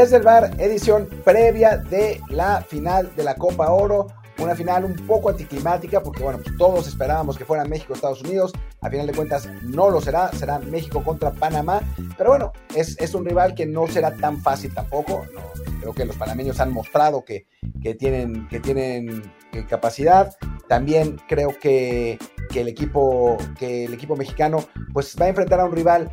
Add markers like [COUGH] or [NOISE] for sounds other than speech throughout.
Desde el bar, edición previa de la final de la Copa Oro. Una final un poco anticlimática porque, bueno, todos esperábamos que fuera México-Estados Unidos. A final de cuentas, no lo será. Será México contra Panamá. Pero bueno, es, es un rival que no será tan fácil tampoco. creo que los panameños han mostrado que, que tienen, que tienen eh, capacidad. También creo que, que, el equipo, que el equipo mexicano pues, va a enfrentar a un rival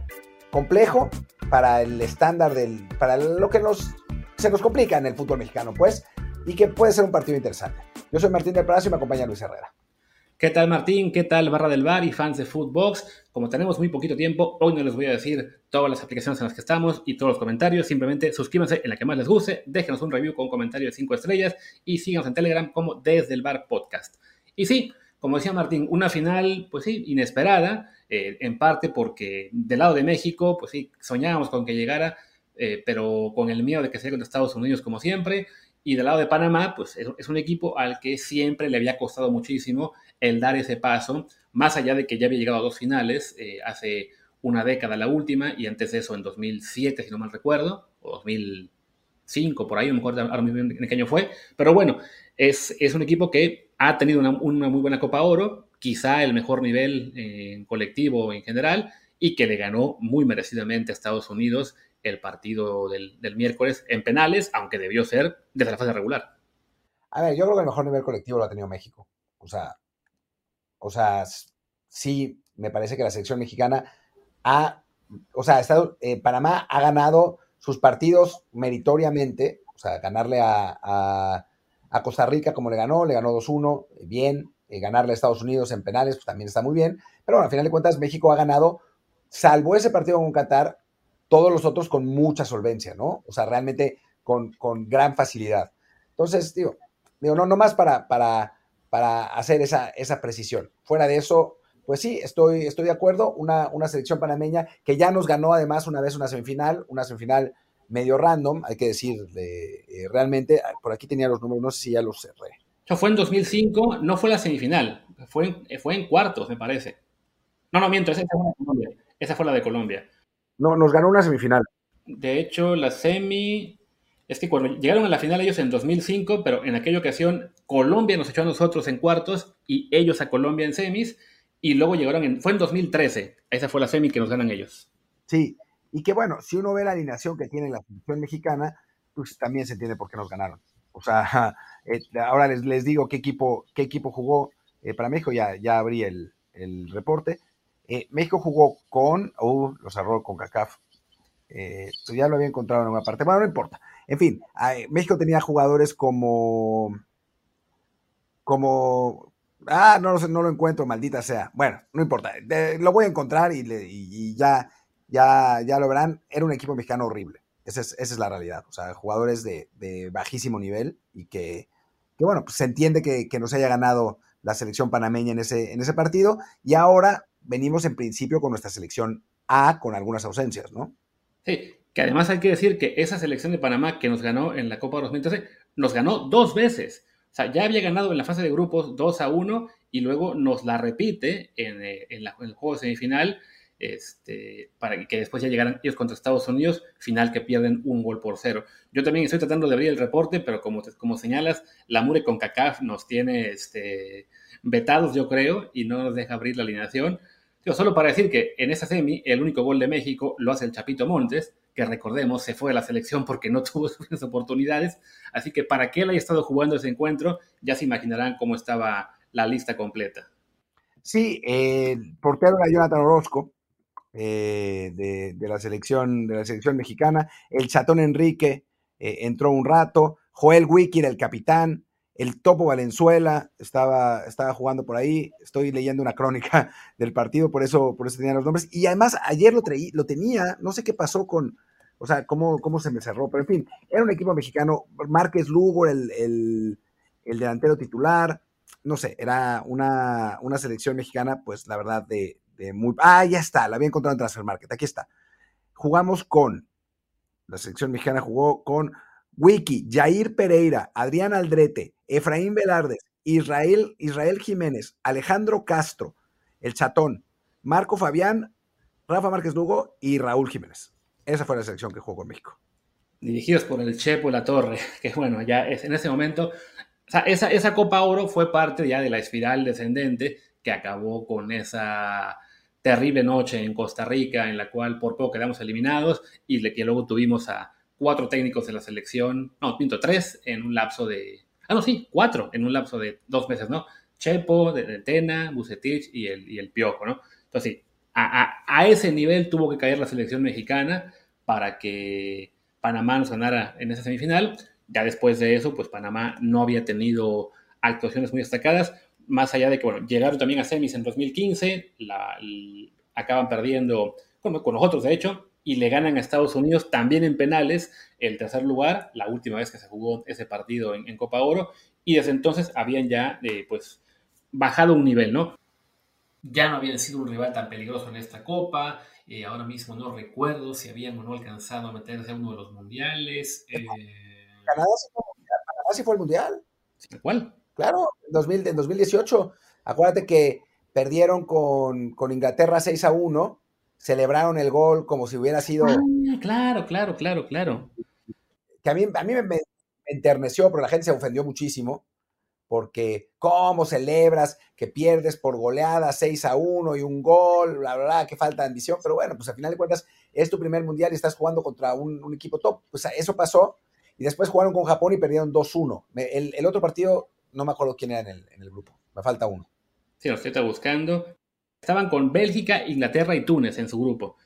complejo para el estándar del, para lo que nos, se nos complica en el fútbol mexicano, pues, y que puede ser un partido interesante. Yo soy Martín del Palacio y me acompaña Luis Herrera. ¿Qué tal Martín? ¿Qué tal Barra del Bar y fans de Footbox? Como tenemos muy poquito tiempo, hoy no les voy a decir todas las aplicaciones en las que estamos y todos los comentarios. Simplemente suscríbanse en la que más les guste, déjenos un review con un comentario de 5 estrellas y síganos en Telegram como Desde el Bar Podcast. Y sí, como decía Martín, una final, pues sí, inesperada, eh, en parte porque del lado de México, pues sí, soñábamos con que llegara, eh, pero con el miedo de que sea contra Estados Unidos como siempre, y del lado de Panamá, pues es, un equipo al que siempre le había costado muchísimo el dar ese paso, más allá de que ya había llegado a dos finales, eh, hace una década la última, y antes de eso en 2007, si no mal recuerdo, o 2005, por ahí, no me acuerdo ahora mismo en qué año fue, pero bueno, es, es un equipo que ha tenido una, muy buena Copa Oro, quizá el mejor nivel en colectivo en general, y que le ganó muy merecidamente a Estados Unidos el partido del, miércoles en penales, aunque debió ser desde la fase regular. A ver, yo creo que el mejor nivel colectivo lo ha tenido México. O sea, o sea, sí, me parece que la selección mexicana ha, o sea, estado, eh, Panamá ha ganado sus partidos meritoriamente, o sea, ganarle a, Costa Rica como le ganó, le ganó 2-1, bien, eh, ganarle a Estados Unidos en penales, pues también está muy bien, pero bueno, al final de cuentas México ha ganado, salvo ese partido con Qatar, todos los otros con mucha solvencia, ¿no? O sea, realmente con, gran facilidad. Entonces, digo, digo no, no más para, para, para hacer esa, esa precisión. Fuera de eso, pues sí, estoy, estoy de acuerdo. Una, una selección panameña que ya nos ganó además una vez una semifinal, una semifinal medio random, hay que decir, eh, realmente, por aquí tenía los números, no sé si ya los cerré. Eso fue en 2005, no fue la semifinal, fue en, fue en cuartos, me parece. No, no, miento, esa fue la de Colombia. Esa fue la de Colombia. No, nos ganó una semifinal. De hecho, la semi. Es que cuando llegaron a la final ellos en 2005, pero en aquella ocasión Colombia nos echó a nosotros en cuartos y ellos a Colombia en semis, y luego llegaron en. Fue en 2013. Esa fue la semi que nos ganan ellos. Sí, y que bueno, si uno ve la alineación que tiene la selección mexicana, pues también se entiende por qué nos ganaron. O sea, [LAUGHS] eh, ahora les, les, digo qué equipo, qué equipo jugó eh, para México, ya, ya abrí el, el reporte. Eh, México jugó con, uh, los cerró con CACAF. Pues ya lo había encontrado en una parte. Bueno, no importa. En fin, México tenía jugadores como. Como. Ah, no, no lo encuentro, maldita sea. Bueno, no importa. lo voy a encontrar y, ya, ya, ya lo verán. Era un equipo mexicano horrible. Esa es, la realidad. O sea, jugadores de, bajísimo nivel y que, que bueno, pues se entiende que, que, nos haya ganado la selección panameña en ese, en ese partido. Y ahora venimos en principio con nuestra selección A con algunas ausencias, ¿no? Sí, que además hay que decir que esa selección de Panamá que nos ganó en la Copa 2013, nos ganó dos veces. O sea, ya había ganado en la fase de grupos 2 a 1 y luego nos la repite en, eh, en, el juego semifinal este, para que después ya llegaran ellos contra Estados Unidos, final que pierden un gol por cero. Yo también estoy tratando de abrir el reporte, pero como, como señalas, la Mure con CACAF nos tiene este, vetados, yo creo, y no nos deja abrir la alineación solo para decir que en esa semi, el único gol de México lo hace el Chapito Montes, que recordemos, se fue a la selección porque no [LAUGHS] tuvo oportunidades. Así que para que él haya estado jugando ese encuentro, ya se imaginarán cómo estaba la lista completa. Sí, el portero era Jonathan Orozco, eh, de, la selección, de la selección mexicana. El Chatón Enrique eh, entró un rato. Joel Wiki era el capitán el Topo Valenzuela estaba, estaba jugando por ahí. Estoy leyendo una crónica [LAUGHS] del partido, por eso, por eso tenía los nombres. Y además, ayer lo, lo tenía, no sé qué pasó con, o sea, cómo, cómo se me cerró, pero en fin, era un equipo mexicano. Márquez Lugo, el, el, delantero titular. No sé, era una, una, selección mexicana, pues la verdad, de, Ah, ya está, la había encontrado en Transfer Market, aquí está. Jugamos con. La selección mexicana jugó con Wiki, Jair Pereira, Adrián Aldrete, Efraín Velarde, Israel, Israel Jiménez, Alejandro Castro, El Chatón, Marco Fabián, Rafa Márquez Lugo y Raúl Jiménez. Esa fue la selección que jugó con México. dirigidos por el Chepo La Torre, [LAUGHS] que bueno, ya en ese momento, esa, esa Copa Oro fue parte ya de la espiral descendente que acabó con esa terrible noche en Costa Rica, en la cual por poco quedamos eliminados y que luego tuvimos a cuatro técnicos de la selección, no, pinto tres en un lapso de, ah, no, sí, cuatro en un lapso de dos meses, ¿no? Chepo, de, Tena, Bucetich y el, y el Piojo, ¿no? Entonces, sí, a, a, ese nivel tuvo que caer la selección mexicana para que Panamá nos ganara en esa semifinal. Ya después de eso, pues Panamá no había tenido actuaciones muy destacadas, más allá de que, bueno, llegaron también a semis en 2015, la, acaban perdiendo con, con nosotros, de hecho, y le ganan a Estados Unidos también en penales el tercer lugar, la última vez que se jugó ese partido en, Copa Oro, y desde entonces habían ya, eh, pues, bajado un nivel, ¿no? Ya no habían sido un rival tan peligroso en esta Copa, eh, ahora mismo no recuerdo si habían o no alcanzado a meterse a uno de los mundiales. Eh... Canadá sí fue el mundial. Canadá sí fue el mundial. ¿Cuál? Claro, en, 2000, en 2018. Acuérdate que perdieron con, con, Inglaterra 6 a 1, celebraron el gol como si hubiera sido. Ah, claro, claro, claro, claro. Que a mí, a mí me, me, enterneció, pero la gente se ofendió muchísimo porque cómo celebras que pierdes por goleada 6 a 1 y un gol, bla, bla, bla, que falta de ambición, pero bueno, pues al final de cuentas es tu primer mundial y estás jugando contra un, equipo top, pues eso pasó y después jugaron con Japón y perdieron 2-1. El, el, otro partido, no me acuerdo quién era en el, en el grupo, me falta uno. Sí, lo estoy buscando. Estaban con Bélgica, Inglaterra y Túnez en su grupo.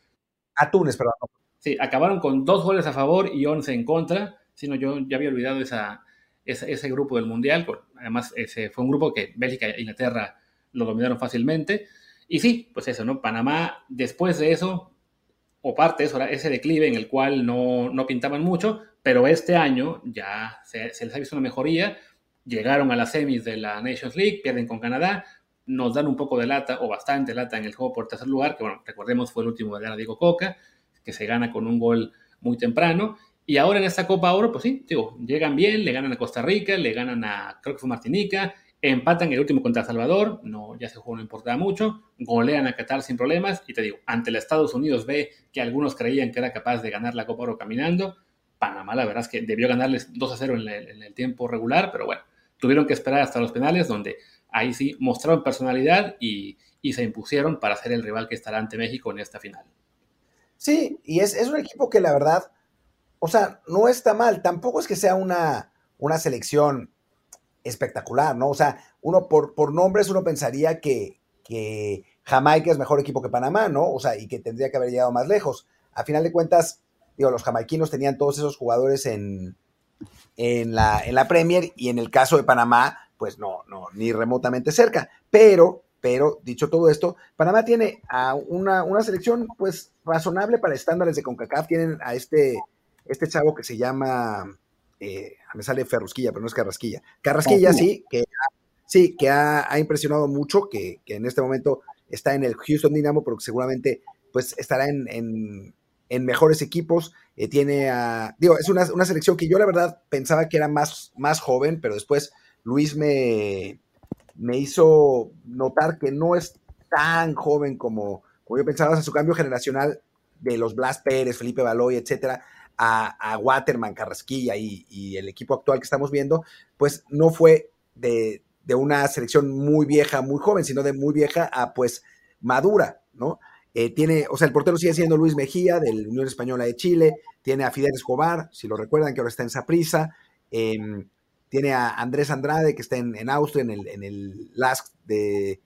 A ah, Túnez, perdón. Sí, acabaron con dos goles a favor y 11 en contra. Si no, yo ya había olvidado esa, ese, grupo del Mundial. Además, ese fue un grupo que Bélgica e Inglaterra lo dominaron fácilmente. Y sí, pues eso, ¿no? Panamá, después de eso, o parte de eso, ese declive en el cual no, no pintaban mucho, pero este año ya se, se, les ha visto una mejoría. Llegaron a las semis de la Nations League, pierden con Canadá, nos dan un poco de lata o bastante lata en el juego por tercer lugar, que bueno, recordemos fue el último de Diego Coca, que se gana con un gol muy temprano. Y ahora en esta Copa Oro, pues sí, digo, llegan bien, le ganan a Costa Rica, le ganan a, creo que fue Martinica, empatan el último contra Salvador, no, ya ese juego no importaba mucho, golean a Qatar sin problemas, y te digo, ante el Estados Unidos ve que algunos creían que era capaz de ganar la Copa Oro caminando, Panamá la verdad es que debió ganarles 2 a 0 en, en el tiempo regular, pero bueno, tuvieron que esperar hasta los penales, donde ahí sí mostraron personalidad y, y se impusieron para ser el rival que estará ante México en esta final. Sí, y es, es un equipo que la verdad o sea, no está mal. Tampoco es que sea una, una selección espectacular, ¿no? O sea, uno por, por nombres uno pensaría que, que Jamaica es mejor equipo que Panamá, ¿no? O sea, y que tendría que haber llegado más lejos. A final de cuentas, digo, los jamaiquinos tenían todos esos jugadores en, en, la, en la Premier y en el caso de Panamá, pues no, no, ni remotamente cerca. Pero, pero, dicho todo esto, Panamá tiene a una, una selección, pues, razonable para estándares de CONCACAF. Tienen a este este chavo que se llama, eh, me sale Ferrusquilla, pero no es Carrasquilla. Carrasquilla, sí, que, sí, que ha, impresionado mucho, que, en este momento está en el Houston Dynamo, pero que seguramente pues estará en, mejores equipos. Eh, tiene a, digo, es una, selección que yo la verdad pensaba que era más, más joven, pero después Luis me, me hizo notar que no es tan joven como, como yo pensaba, o su cambio generacional de los Blas Pérez, Felipe Baloy, etcétera, a, Waterman, Carrasquilla y, el equipo actual que estamos viendo, pues no fue de, una selección muy vieja, muy joven, sino de muy vieja a pues madura, ¿no? Eh, tiene, o sea, el portero sigue siendo Luis Mejía, del Unión Española de Chile, tiene a Fidel Escobar, si lo recuerdan, que ahora está en Saprisa, em, tiene a Andrés Andrade, que está en, Austria, en el, en el LASK de,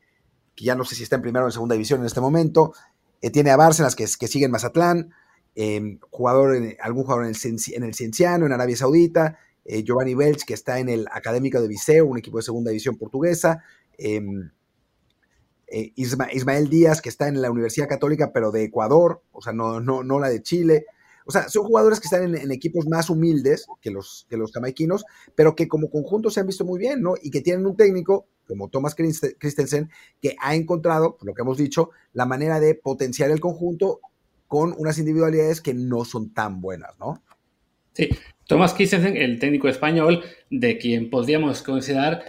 que ya no sé si está en primera o en segunda división en este momento, eh, tiene a Bárcenas, que, que sigue en Mazatlán, Em, jugador en, algún jugador en el, en el Cienciano, en Arabia Saudita, eh, Giovanni Welch, que está en el Académico de Viseu, un equipo de segunda división portuguesa, eh, Ismael Díaz, que está en la Universidad Católica, pero de Ecuador, o sea, no la de Chile. O sea, son jugadores que están en, equipos más humildes que los, que los jamaiquinos, pero que como conjunto se han visto muy bien, ¿no? Y que tienen un técnico como Thomas Christensen, que ha encontrado, por lo que hemos dicho, la manera de potenciar el conjunto con unas individualidades que no son tan buenas, ¿no? Sí, Thomas Christensen, el técnico español, de quien podríamos considerar,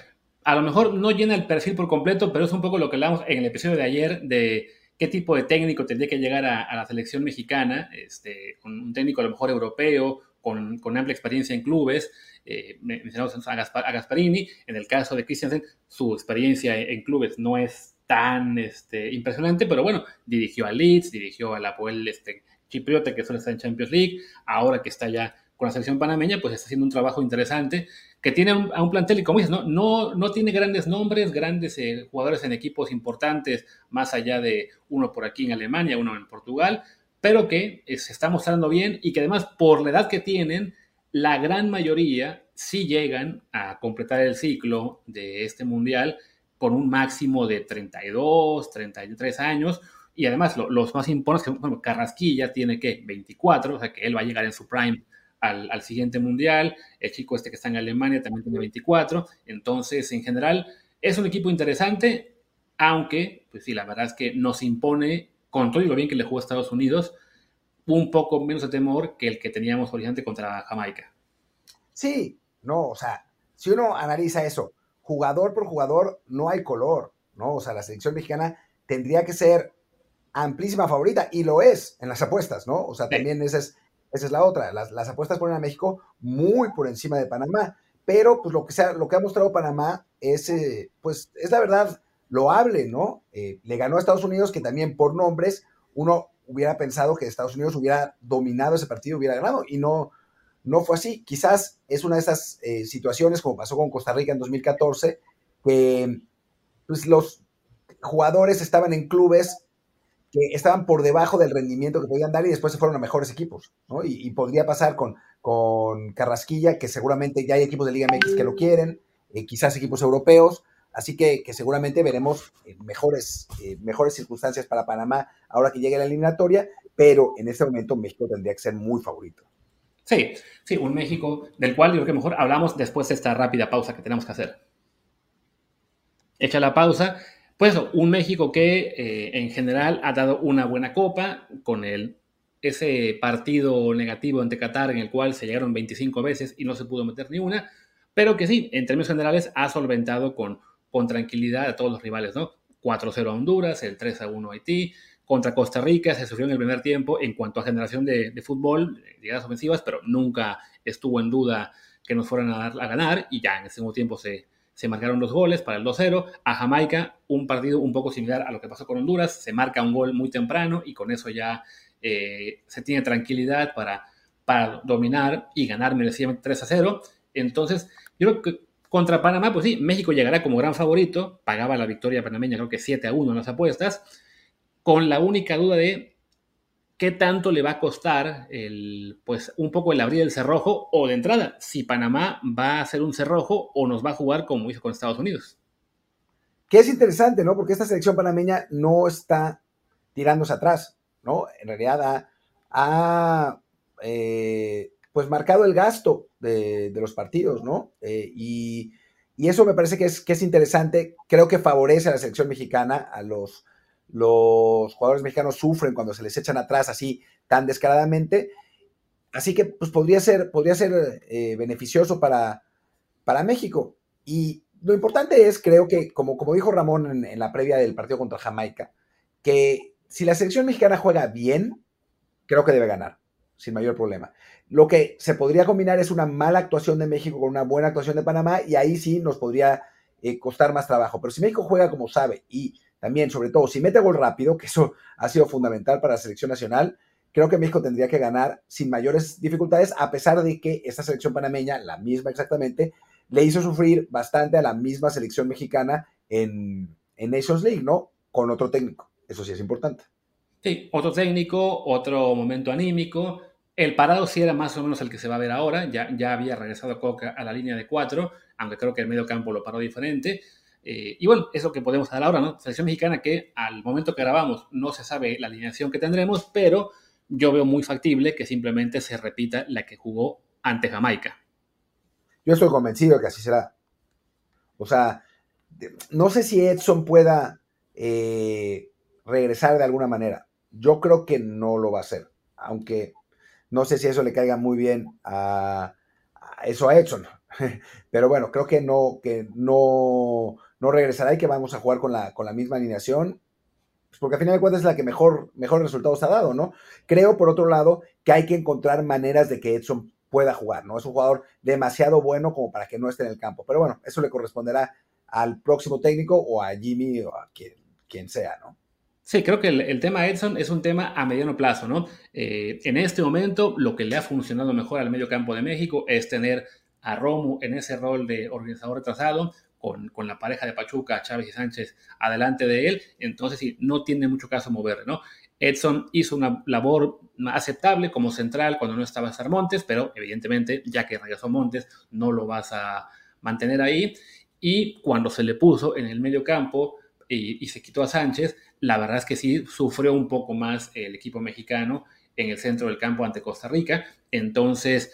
a lo mejor no llena el perfil por completo, pero es un poco lo que hablamos en el episodio de ayer de qué tipo de técnico tendría que llegar a, la selección mexicana, este, un técnico a lo mejor europeo, con, amplia experiencia en clubes. Eh, mencionamos a, a, Gasparini. En el caso de Christiansen, su experiencia en, clubes no es tan este, impresionante, pero bueno, dirigió a Leeds, dirigió a la Apoel este, Chipriote, que suele estar en Champions League. Ahora que está ya con la selección panameña, pues está haciendo un trabajo interesante que tiene a un plantel, y como dices, no, no, no tiene grandes nombres, grandes eh, jugadores en equipos importantes, más allá de uno por aquí en Alemania, uno en Portugal, pero que eh, se está mostrando bien y que además por la edad que tienen, la gran mayoría sí llegan a completar el ciclo de este mundial con un máximo de 32, 33 años. Y además, los más importantes, bueno, Carrasquilla tiene que 24, o sea que él va a llegar en su prime al, siguiente mundial. El chico este que está en Alemania también tiene 24. Entonces, en general, es un equipo interesante, aunque, pues sí, la verdad es que nos impone, con todo y lo bien que le jugó a Estados Unidos, un poco menos de temor que el que teníamos originalmente contra Jamaica. Sí, no, o sea, si uno analiza eso, jugador por jugador, no hay color, ¿no? O sea, la selección mexicana tendría que ser amplísima favorita, y lo es en las apuestas, ¿no? O sea, también ese es esa es la otra. Las, apuestas ponen a México muy por encima de Panamá. Pero pues lo que, sea, lo que ha mostrado Panamá es, eh, pues, es la verdad loable, ¿no? Eh, le ganó a Estados Unidos, que también por nombres uno hubiera pensado que Estados Unidos hubiera dominado ese partido, hubiera ganado, y no, no fue así. Quizás es una de esas eh, situaciones, como pasó con Costa Rica en 2014, que pues, los jugadores estaban en clubes que estaban por debajo del rendimiento que podían dar y después se fueron a mejores equipos. Y, podría pasar con, con Carrasquilla, que seguramente ya hay equipos de Liga MX que lo quieren, eh, quizás equipos europeos, así que, seguramente veremos eh, mejores, eh, mejores circunstancias para Panamá ahora que llegue la eliminatoria, pero en este momento México tendría que ser muy favorito. Sí, sí, un México del cual yo creo que mejor hablamos después de esta rápida pausa que tenemos que hacer. Hecha la pausa, pues eso, un México que eh, en general ha dado una buena copa con ese partido negativo ante Qatar en el cual se llegaron 25 veces y no se pudo meter ni una, pero que sí, en términos generales ha solventado con, tranquilidad a todos los rivales, ¿no? 4-0 a Honduras, el 3-1 a Haití, contra Costa Rica se sufrió en el primer tiempo en cuanto a generación de, de fútbol, llegadas ofensivas, pero nunca estuvo en duda que nos fueran a, a ganar y ya en el segundo tiempo se, se marcaron los goles para el 2-0. A Jamaica, un partido un poco similar a lo que pasó con Honduras, se marca un gol muy temprano y con eso ya eh, se tiene tranquilidad para, para dominar y ganar merecidamente 3-0. Entonces, yo creo que contra Panamá, pues sí, México llegará como gran favorito, pagaba la victoria panameña creo que 7-1 en las apuestas, con la única duda de qué tanto le va a costar el, pues, un poco el abrir el cerrojo o de entrada, si Panamá va a hacer un cerrojo o nos va a jugar como hizo con Estados Unidos. Que es interesante, ¿no? Porque esta selección panameña no está tirándose atrás, ¿no? En realidad ha, eh, pues marcado el gasto de, los partidos, ¿no? Eh, y, eso me parece que es, que es interesante, creo que favorece a la selección mexicana, a los los jugadores mexicanos sufren cuando se les echan atrás así tan descaradamente. Así que pues podría ser, podría ser eh, beneficioso para, para México. Y lo importante es, creo que, como, como dijo Ramón en, la previa del partido contra Jamaica, que si la selección mexicana juega bien, creo que debe ganar, sin mayor problema. Lo que se podría combinar es una mala actuación de México con una buena actuación de Panamá y ahí sí nos podría eh, costar más trabajo. Pero si México juega como sabe y también, sobre todo, si mete gol rápido, que eso [LAUGHS] ha sido fundamental para la selección nacional, creo que México tendría que ganar sin mayores dificultades, a pesar de que esta selección panameña, la misma exactamente, le hizo sufrir bastante a la misma selección mexicana en, Nations League, ¿no? Con otro técnico. Eso sí es importante. Sí, otro técnico, otro momento anímico. El parado sí era más o menos el que se va a ver ahora. Ya, ya había regresado Coca a la línea de cuatro, aunque creo que el medio campo lo paró diferente. Eh, y bueno, eso que podemos dar ahora, ¿no? Selección mexicana que al momento que grabamos no se sabe la alineación que tendremos, pero yo veo muy factible que simplemente se repita la que jugó ante Jamaica. Yo estoy convencido que así será. O sea, no sé si Edson pueda eh, regresar de alguna manera. Yo creo que no lo va a hacer, aunque no sé si eso le caiga muy bien a, a eso a Edson. [LAUGHS] Pero bueno, creo que no, que no, no regresará y que vamos a jugar con la, con la misma alineación, pues porque a final de cuentas es la que mejor, mejor resultados ha dado, ¿no? Creo, por otro lado, que hay que encontrar maneras de que Edson pueda jugar, ¿no? Es un jugador demasiado bueno como para que no esté en el campo. Pero bueno, eso le corresponderá al próximo técnico o a Jimmy o a quien, quien sea, ¿no? Sí, creo que el, tema Edson es un tema a mediano plazo, ¿no? Eh, en este momento, lo que le ha funcionado mejor al medio campo de México es tener a Romo en ese rol de organizador retrasado, con, la pareja de Pachuca, Chávez y Sánchez adelante de él, entonces sí, no tiene mucho caso mover, ¿no? Edson hizo una labor aceptable como central cuando no estaba Montes, pero evidentemente, ya que regresó Montes, no lo vas a mantener ahí. Y cuando se le puso en el medio campo y, se quitó a Sánchez, la verdad es que sí sufrió un poco más el equipo mexicano en el centro del campo ante Costa Rica. Entonces,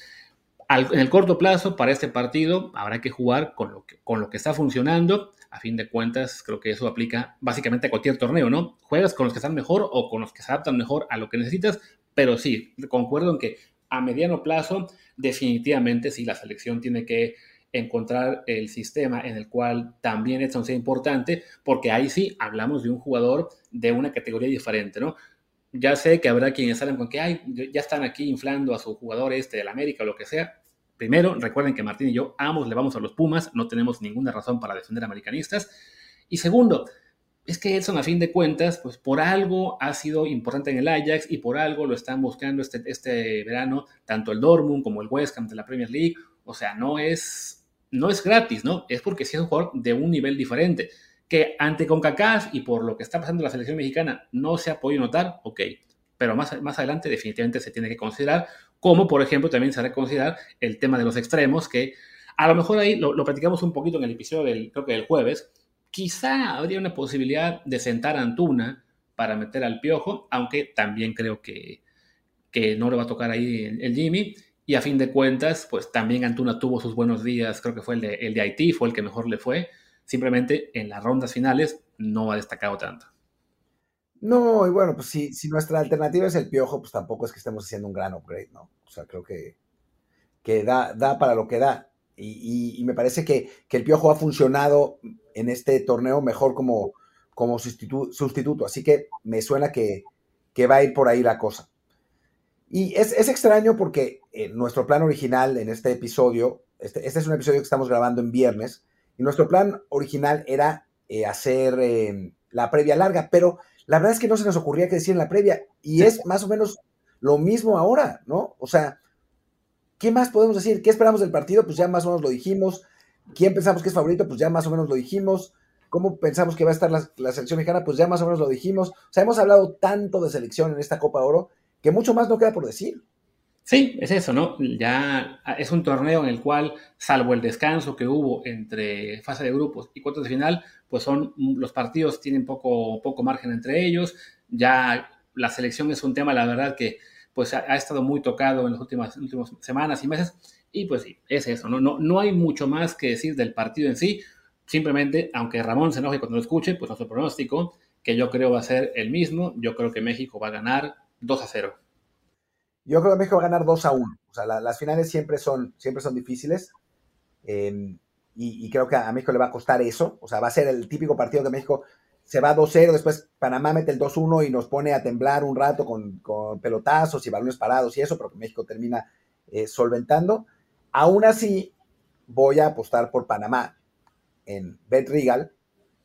en el corto plazo, para este partido, habrá que jugar con lo que, está funcionando. A fin de cuentas, creo que eso aplica básicamente a cualquier torneo, ¿no? Juegas con los que están mejor o con los que se adaptan mejor a lo que necesitas, pero sí, concuerdo en que a mediano plazo, definitivamente sí, la selección tiene que encontrar el sistema en el cual también Edson sea importante, porque ahí sí hablamos de un jugador de una categoría diferente, ¿no? Ya sé que habrá quienes salen con que Ay, ya están aquí inflando a su jugador este del América o lo que sea. Primero, recuerden que Martín y yo ambos le vamos a los Pumas, no tenemos ninguna razón para defender americanistas. Y segundo, es que Edson, a fin de cuentas, pues por algo ha sido importante en el Ajax y por algo lo están buscando este, este verano, tanto el Dortmund como el West Ham de la Premier League. O sea, no es no es gratis, ¿no? Es porque sí es un jugador de un nivel diferente. Que ante CONCACAF y por lo que está pasando en la selección mexicana no se ha podido notar, ok. Pero más, más adelante definitivamente se tiene que considerar, como por ejemplo también se hará considerar el tema de los extremos, que a lo mejor ahí lo, platicamos un poquito en el episodio del, creo que del jueves, quizá habría una posibilidad de sentar a Antuna para meter al piojo, aunque también creo que, que no le va a tocar ahí el Jimmy. Y a fin de cuentas, pues también Antuna tuvo sus buenos días, creo que fue el de, el de Haití, fue el que mejor le fue. Simplemente en las rondas finales no ha destacado tanto. No, y bueno, pues si, si nuestra alternativa es el piojo, pues tampoco es que estemos haciendo un gran upgrade, ¿no? O sea, creo que, que da, da para lo que da. Y, me parece que, que, el piojo ha funcionado en este torneo mejor como, como sustituto, sustituto. Así que me suena que, que va a ir por ahí la cosa. Y es, es extraño porque en eh, nuestro plan original en este episodio, este, este, es un episodio que estamos grabando en viernes, y nuestro plan original era eh, hacer eh, la previa larga, pero la verdad es que no se nos ocurría qué decir en la previa, y es más o menos lo mismo ahora, ¿no? O sea, ¿qué más podemos decir? ¿Qué esperamos del partido? Pues ya más o menos lo dijimos. ¿Quién pensamos que es favorito? Pues ya más o menos lo dijimos. ¿Cómo pensamos que va a estar la, la selección mexicana? Pues ya más o menos lo dijimos. O sea, hemos hablado tanto de selección en esta Copa Oro que mucho más no queda por decir. Sí, es eso, ¿no? Ya es un torneo en el cual, salvo el descanso que hubo entre fase de grupos y cuartos de final, pues son los partidos tienen poco, poco margen entre ellos. Ya la selección es un tema, la verdad, que pues ha, estado muy tocado en las últimas, últimas semanas y meses. Y pues sí, es eso, ¿no? ¿no? No hay mucho más que decir del partido en sí. Simplemente, aunque Ramón se enoje cuando lo escuche, pues nuestro pronóstico, que yo creo va a ser el mismo. Yo creo que México va a ganar 2 a 0. Yo creo que México va a ganar 2 a 1. O sea, las finales siempre son, siempre son difíciles. Em, y, creo que a México le va a costar eso. O sea, va a ser el típico partido que México se va 2-0, después Panamá mete el 2-1 y nos pone a temblar un rato con, pelotazos y balones parados y eso, pero México termina eh, solventando. Aún así, voy a apostar por Panamá en Bet Regal,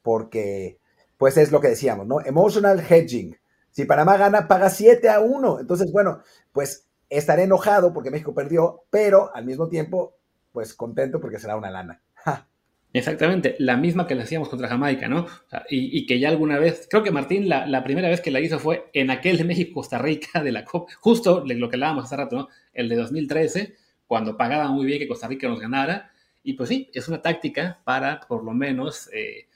porque pues es lo que decíamos, ¿no? Emotional hedging. Si Panamá gana, paga 7 a 1. Entonces, bueno, pues estaré enojado porque México perdió, pero al mismo tiempo, pues contento porque será una lana. Exactamente, la misma que le hacíamos contra Jamaica, ¿no? y, que ya alguna vez, creo que Martín la, primera vez que la hizo fue en aquel de México-Costa Rica de la Copa, justo lo que hablábamos hace rato, ¿no? El de 2013, cuando pagaba muy bien que Costa Rica nos ganara. Y pues sí, es una táctica para por lo menos eh,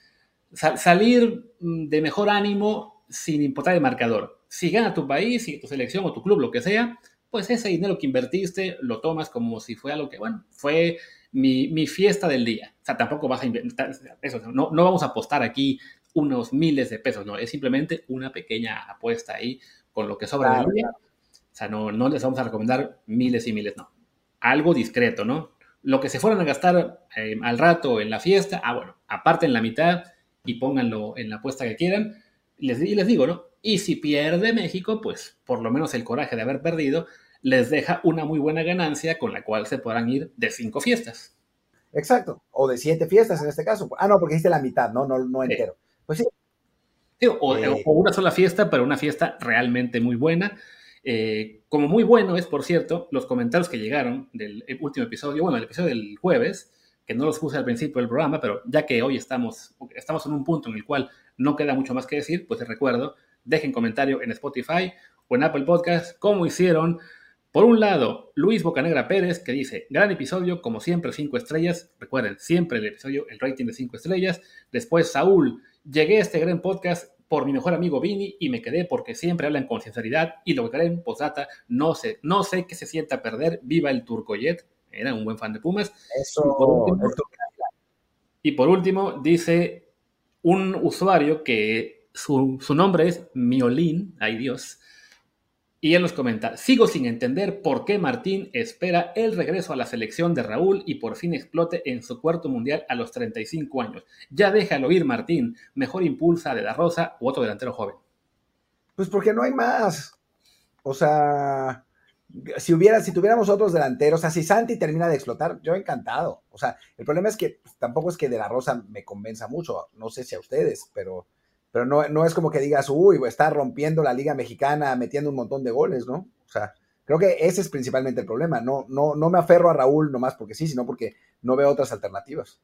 salir mm, de mejor ánimo sin importar el marcador. Si gana tu país, si tu selección o tu club, lo que sea, pues ese dinero que invertiste lo tomas como si fuera algo que, bueno, fue mi, fiesta del día. O sea, tampoco vas a inventar eso, no, no vamos a apostar aquí unos miles de pesos, no, es simplemente una pequeña apuesta ahí con lo que sobra del día. O sea, no, no les vamos a recomendar miles y miles, no. Algo discreto, ¿no? Lo que se fueran a gastar eh, al rato en la fiesta, ah, bueno, aparten la mitad y pónganlo en la apuesta que quieran les, y les digo, ¿no? Y si pierde México, pues por lo menos el coraje de haber perdido les deja una muy buena ganancia con la cual se podrán ir de cinco fiestas. Exacto, o de siete fiestas en este caso. Ah, no, porque hiciste la mitad, ¿no? No, no entero. Pues sí. Eh, o, una sola fiesta, pero una fiesta realmente muy buena. Eh, como muy bueno es, por cierto, los comentarios que llegaron del último episodio, bueno, el episodio del jueves, no los puse al principio del programa, pero ya que hoy estamos, estamos en un punto en el cual no queda mucho más que decir, pues les recuerdo, dejen comentario en Spotify o en Apple Podcast, como hicieron por un lado, Luis Bocanegra Pérez, que dice, gran episodio, como siempre, cinco estrellas. Recuerden, siempre el episodio, el rating de cinco estrellas. Después, Saúl, llegué a este gran podcast por mi mejor amigo Vini y me quedé porque siempre hablan con sinceridad y lo que creen, posdata, no sé, no sé qué se sienta perder, viva el Turcoyet. Era un buen fan de Pumas. Eso. Y por último, y por último dice un usuario que su, su nombre es Miolín, ay Dios, y él nos comenta, sigo sin entender por qué Martín espera el regreso a la selección de Raúl y por fin explote en su cuarto mundial a los 35 años. Ya déjalo ir, Martín. Mejor impulsa de la Rosa u otro delantero joven. Pues porque no hay más. O sea, si hubiera, si tuviéramos otros delanteros, o sea, si Santi termina de explotar, yo encantado. O sea, el problema es que pues, tampoco es que de la Rosa me convenza mucho. No sé si a ustedes, pero pero no, no es como que digas, uy, está rompiendo la Liga Mexicana, metiendo un montón de goles, ¿no? O sea, creo que ese es principalmente el problema. No, no, no me aferro a Raúl nomás porque sí, sino porque no veo otras alternativas.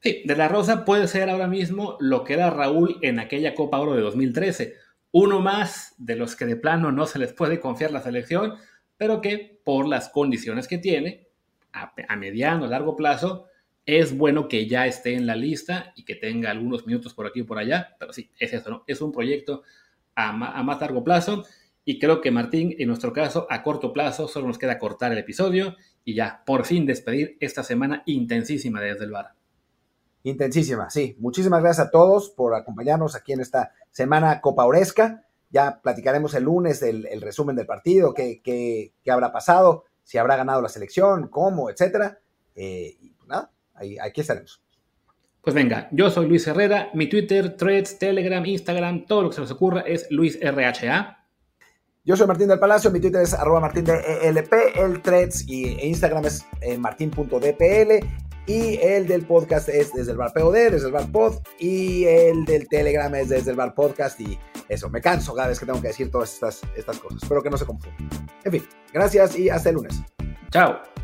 Sí, De La Rosa puede ser ahora mismo lo que era Raúl en aquella Copa Oro de 2013. Uno más de los que de plano no se les puede confiar la selección, pero que por las condiciones que tiene, a, a mediano, largo plazo, es bueno que ya esté en la lista y que tenga algunos minutos por aquí y por allá, pero sí, es eso, ¿no? Es un proyecto a, más largo plazo y creo que Martín, en nuestro caso, a corto plazo, solo nos queda cortar el episodio y ya, por fin despedir esta semana intensísima desde el bar. Intensísima, sí. Muchísimas gracias a todos por acompañarnos aquí en esta semana Copa Oresca. Ya platicaremos el lunes el, resumen del partido, qué, qué, habrá pasado, si habrá ganado la selección, cómo, etcétera. Eh, y pues nada, Ahí, aquí estaremos. Pues venga, yo soy Luis Herrera, mi Twitter, Threads, Telegram, Instagram, todo lo que se nos ocurra es LuisRHA. Yo soy Martín del Palacio, mi Twitter es arroba martín de ELP, el Threads y Instagram es eh, martín.dpl y el del podcast es desde el bar POD, desde el bar pod y el del Telegram es desde el bar podcast y eso, me canso cada vez que tengo que decir todas estas, estas cosas, espero que no se confundan. En fin, gracias y hasta el lunes. Chao.